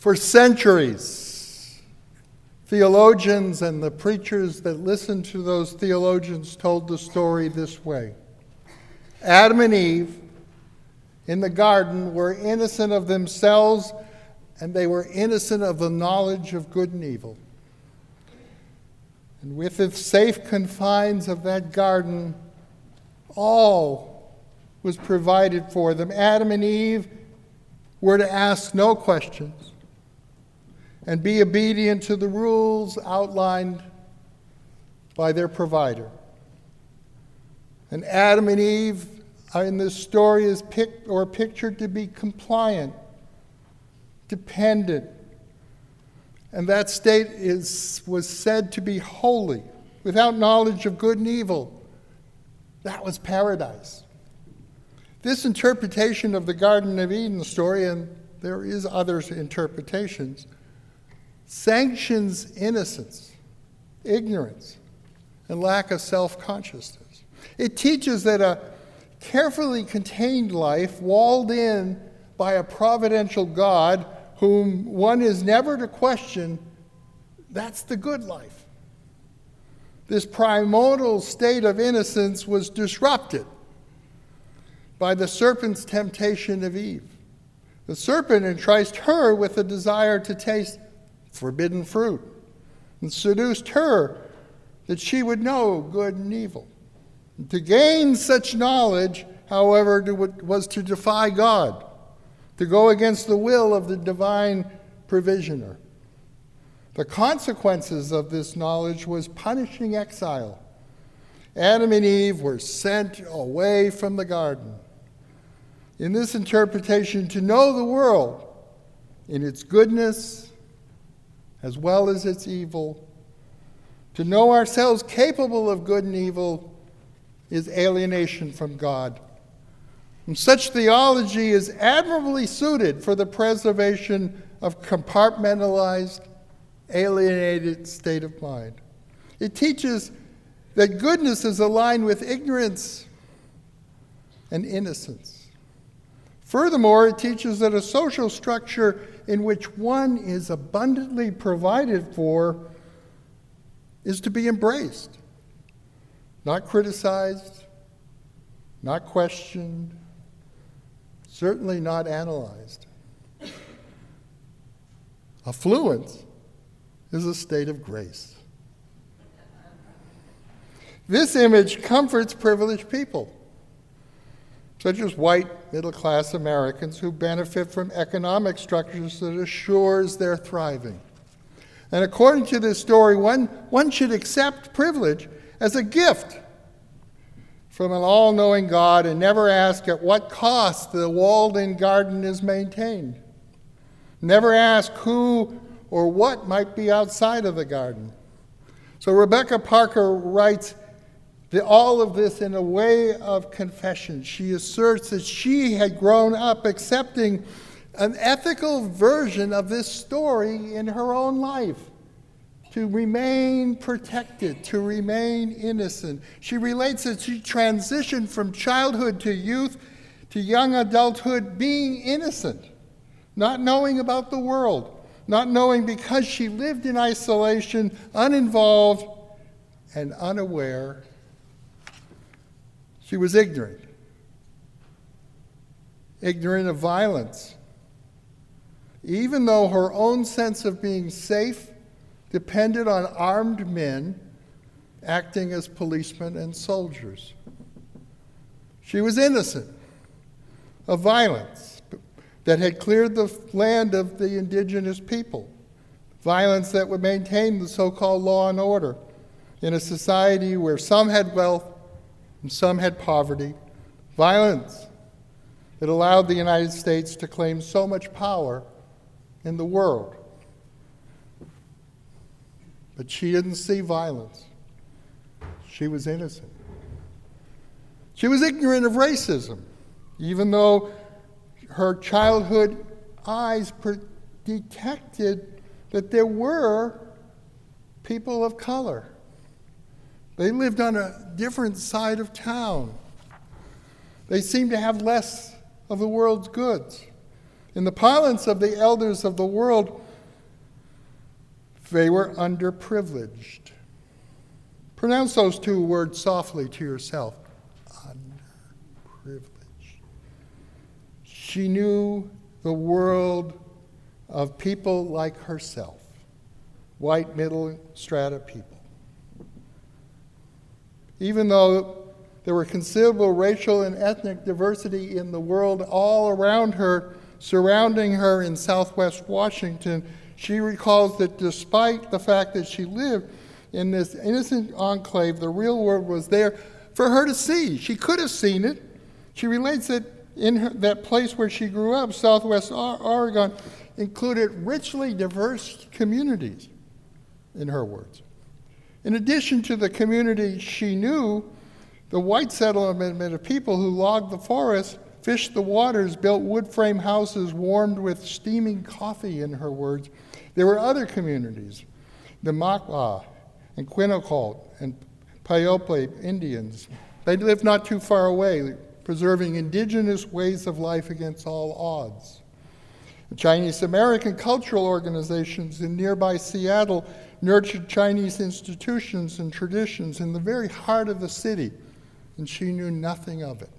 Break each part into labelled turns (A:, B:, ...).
A: For centuries, theologians and the preachers that listened to those theologians told the story this way Adam and Eve in the garden were innocent of themselves and they were innocent of the knowledge of good and evil. And with the safe confines of that garden, all was provided for them. Adam and Eve were to ask no questions and be obedient to the rules outlined by their provider. And Adam and Eve in this story is picked or pictured to be compliant, dependent, and that state is, was said to be holy, without knowledge of good and evil. That was paradise. This interpretation of the Garden of Eden story, and there is other interpretations, sanctions innocence, ignorance, and lack of self-consciousness. It teaches that a carefully contained life, walled in by a providential God, whom one is never to question, that's the good life. This primordial state of innocence was disrupted by the serpent's temptation of Eve. The serpent enticed her with a desire to taste forbidden fruit and seduced her that she would know good and evil. To gain such knowledge, however, was to defy God to go against the will of the divine provisioner. The consequences of this knowledge was punishing exile. Adam and Eve were sent away from the garden. In this interpretation, to know the world in its goodness as well as its evil, to know ourselves capable of good and evil, is alienation from God. And such theology is admirably suited for the preservation of compartmentalized, alienated state of mind. It teaches that goodness is aligned with ignorance and innocence. Furthermore, it teaches that a social structure in which one is abundantly provided for is to be embraced, not criticized, not questioned, certainly not analyzed. Affluence is a state of grace. This image comforts privileged people, such as white middle class Americans who benefit from economic structures that assures their thriving. And according to this story, one, one should accept privilege as a gift from an all knowing God and never ask at what cost the walled in garden is maintained. Never ask who or what might be outside of the garden. So Rebecca Parker writes the, all of this in a way of confession. She asserts that she had grown up accepting an ethical version of this story in her own life to remain protected, to remain innocent. She relates that she transitioned from childhood to youth to young adulthood being innocent, not knowing about the world, not knowing because she lived in isolation, uninvolved, and unaware. She was ignorant, ignorant of violence. Even though her own sense of being safe depended on armed men acting as policemen and soldiers. She was innocent of violence that had cleared the land of the indigenous people, violence that would maintain the so called law and order in a society where some had wealth and some had poverty, violence that allowed the United States to claim so much power in the world. But she didn't see violence. She was innocent. She was ignorant of racism, even though her childhood eyes detected that there were people of color. They lived on a different side of town. They seemed to have less of the world's goods. In the parlance of the elders of the world, they were underprivileged. Pronounce those two words softly to yourself. Underprivileged. She knew the world of people like herself, white middle strata people. Even though there were considerable racial and ethnic diversity in the world all around her, surrounding her in southwest Washington, she recalls that despite the fact that she lived in this innocent enclave, the real world was there for her to see. She could have seen it. She relates that in her, that place where she grew up, southwest Oregon, included richly diverse communities, in her words. In addition to the community she knew, the white settlement of people who logged the forest fished the waters, built wood frame houses warmed with steaming coffee, in her words. There were other communities, the Makah and Quinault and Puyallup Indians. They lived not too far away, preserving indigenous ways of life against all odds. The Chinese American cultural organizations in nearby Seattle nurtured Chinese institutions and traditions in the very heart of the city, and she knew nothing of it.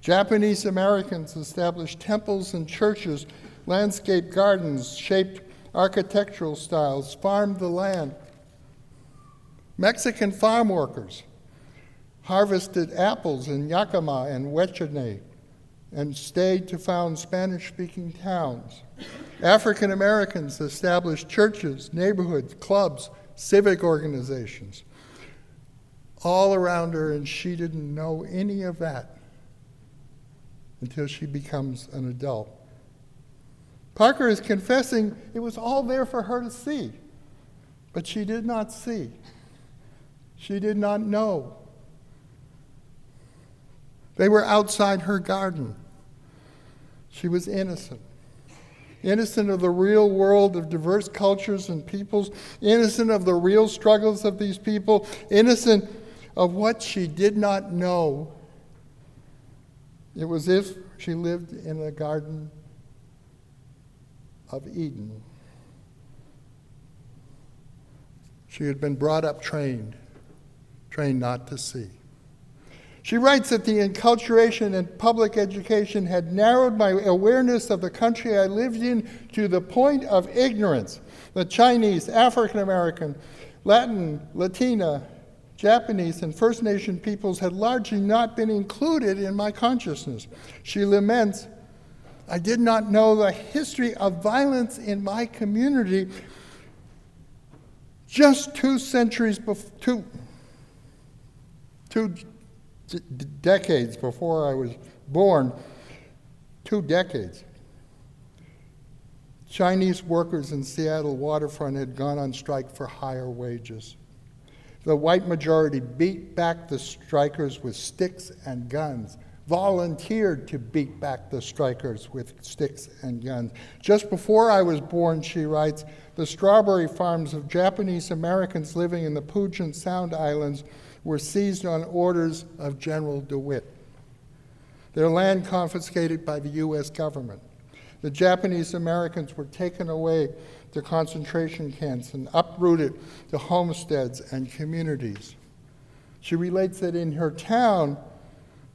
A: Japanese Americans established temples and churches, landscape gardens, shaped architectural styles, farmed the land. Mexican farm workers harvested apples in Yakima and Wenatchee and stayed to found Spanish speaking towns. African Americans established churches, neighborhoods, clubs, civic organizations all around her, and she didn't know any of that until she becomes an adult. Parker is confessing it was all there for her to see, but she did not see. She did not know. They were outside her garden. She was innocent. Innocent of the real world of diverse cultures and peoples, innocent of the real struggles of these people, innocent of what she did not know it was as if she lived in a garden of Eden. She had been brought up trained, trained not to see. She writes that the enculturation and public education had narrowed my awareness of the country I lived in to the point of ignorance. The Chinese, African American, Latin, Latina, Japanese and First Nation peoples had largely not been included in my consciousness. She laments, I did not know the history of violence in my community just two centuries before, two, two d- decades before I was born, two decades. Chinese workers in Seattle waterfront had gone on strike for higher wages. The white majority beat back the strikers with sticks and guns, volunteered to beat back the strikers with sticks and guns. Just before I was born, she writes, the strawberry farms of Japanese Americans living in the Puget Sound Islands were seized on orders of General DeWitt. Their land confiscated by the U.S. government. The Japanese Americans were taken away to concentration camps and uprooted to homesteads and communities. She relates that in her town,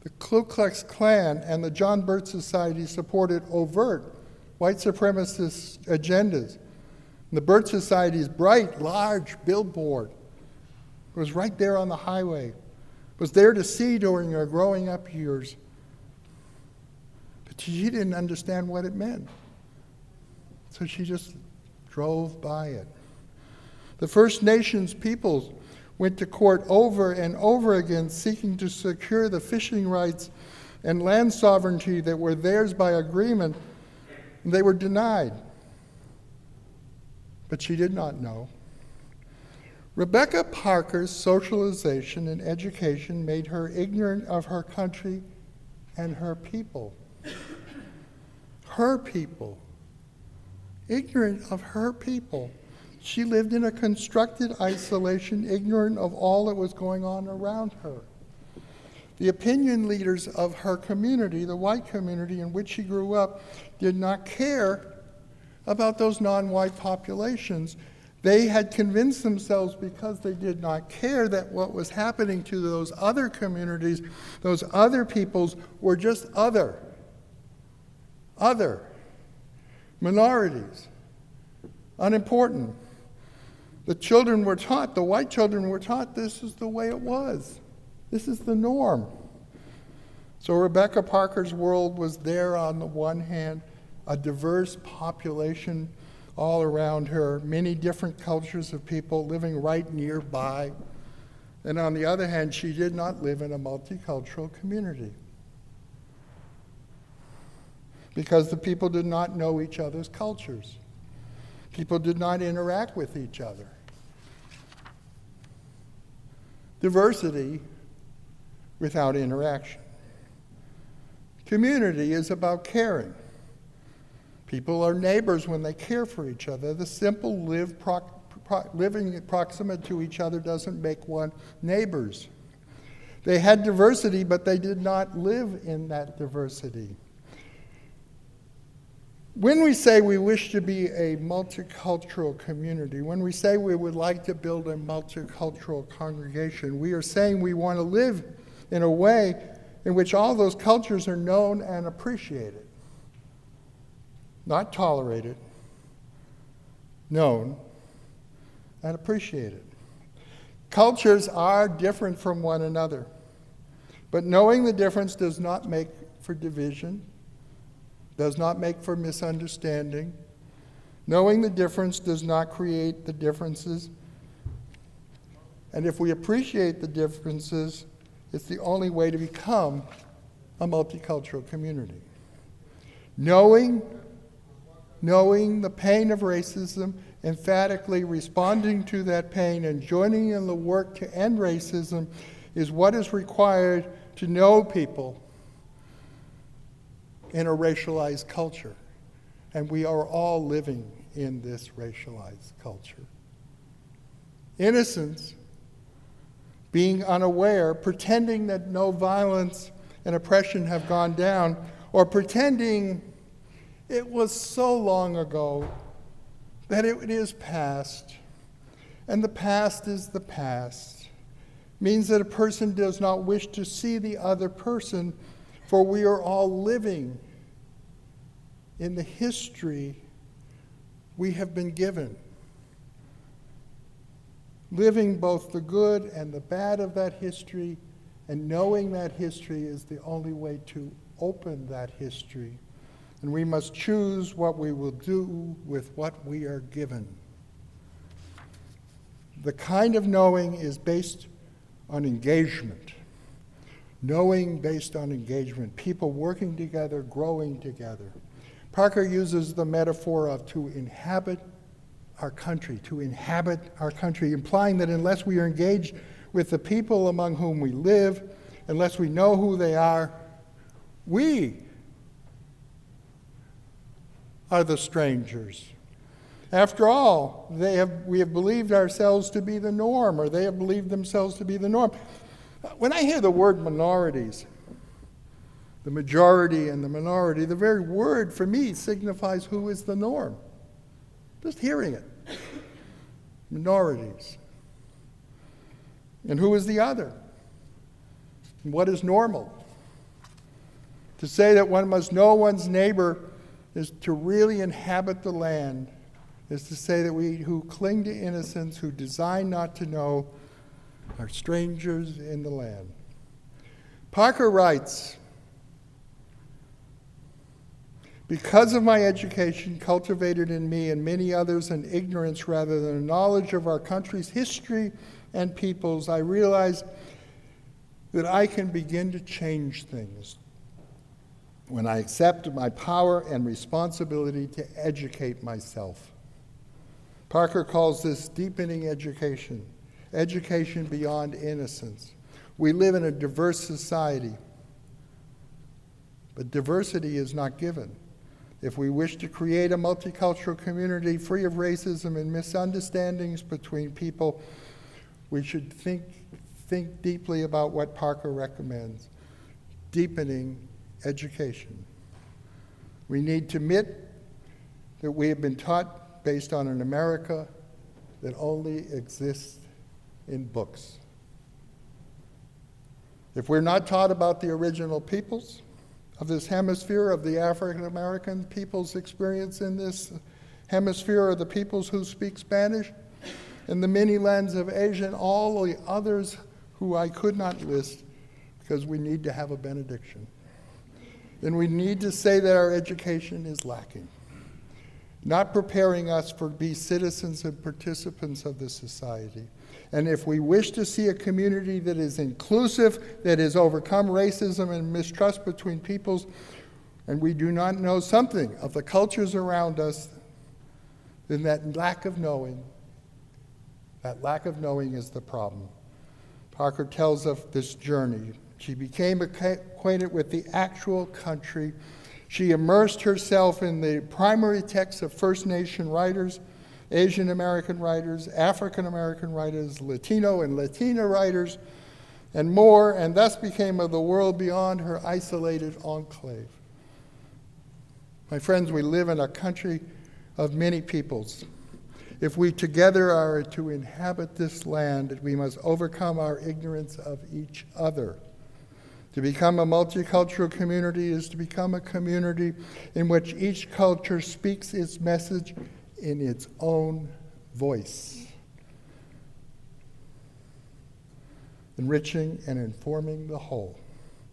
A: the Ku Klux Klan and the John Birch Society supported overt white supremacist agendas. And the Birch Society's bright, large billboard was right there on the highway, was there to see during her growing up years. But she didn't understand what it meant. So she just drove by it. The First Nations peoples went to court over and over again seeking to secure the fishing rights and land sovereignty that were theirs by agreement. and They were denied. But she did not know. Rebecca Parker's socialization and education made her ignorant of her country and her people. Her people ignorant of her people. She lived in a constructed isolation, ignorant of all that was going on around her. The opinion leaders of her community, the white community in which she grew up, did not care about those non white populations. They had convinced themselves because they did not care that what was happening to those other communities, those other peoples, were just other. Other. Minorities. Unimportant. The children were taught, the white children were taught this is the way it was. This is the norm. So Rebecca Parker's world was there on the one hand, a diverse population all around her, many different cultures of people living right nearby. And on the other hand, she did not live in a multicultural community because the people did not know each other's cultures. People did not interact with each other. Diversity without interaction. Community is about caring. People are neighbors when they care for each other. The simple live pro- pro- living proximate to each other doesn't make one neighbors. They had diversity, but they did not live in that diversity. When we say we wish to be a multicultural community, when we say we would like to build a multicultural congregation, we are saying we want to live in a way in which all those cultures are known and appreciated not tolerated, known, and appreciated. Cultures are different from one another, but knowing the difference does not make for division, does not make for misunderstanding. Knowing the difference does not create the differences. And if we appreciate the differences, it's the only way to become a multicultural community. Knowing knowing the pain of racism, emphatically responding to that pain, and joining in the work to end racism is what is required to know people in a racialized culture. And we are all living in this racialized culture. Innocence, being unaware, pretending that no violence and oppression have gone down, or pretending it was so long ago that it is past, and the past is the past. Means that a person does not wish to see the other person, for we are all living in the history we have been given. Living both the good and the bad of that history, and knowing that history is the only way to open that history and we must choose what we will do with what we are given. The kind of knowing is based on engagement. Knowing based on engagement, people working together, growing together. Parker uses the metaphor of to inhabit our country, to inhabit our country, implying that unless we are engaged with the people among whom we live, unless we know who they are, we are the strangers. After all, they have, we have believed ourselves to be the norm, or they have believed themselves to be the norm. When I hear the word minorities, the majority and the minority, the very word for me signifies who is the norm. Just hearing it. Minorities. And who is the other? And what is normal? To say that one must know one's neighbor is to really inhabit the land, is to say that we who cling to innocence, who design not to know, are strangers in the land. Parker writes, because of my education cultivated in me and many others an ignorance rather than a knowledge of our country's history and peoples, I realize that I can begin to change things, when I accept my power and responsibility to educate myself. Parker calls this deepening education, education beyond innocence. We live in a diverse society, but diversity is not given. If we wish to create a multicultural community free of racism and misunderstandings between people, we should think think deeply about what Parker recommends deepening education. We need to admit that we have been taught based on an America that only exists in books. If we're not taught about the original peoples of this hemisphere, of the African American people's experience in this hemisphere, or the peoples who speak Spanish, and the many lands of Asia, and all the others who I could not list, because we need to have a benediction. Then we need to say that our education is lacking, not preparing us for be citizens and participants of the society. And if we wish to see a community that is inclusive, that has overcome racism and mistrust between peoples, and we do not know something of the cultures around us, then that lack of knowing, that lack of knowing is the problem. Parker tells of this journey. She became acquainted with the actual country. She immersed herself in the primary texts of First Nation writers Asian American writers, African American writers, Latino and Latina writers, and more, and thus became of the world beyond her isolated enclave. My friends, we live in a country of many peoples. If we together are to inhabit this land, we must overcome our ignorance of each other. To become a multicultural community is to become a community in which each culture speaks its message in its own voice, enriching and informing the whole.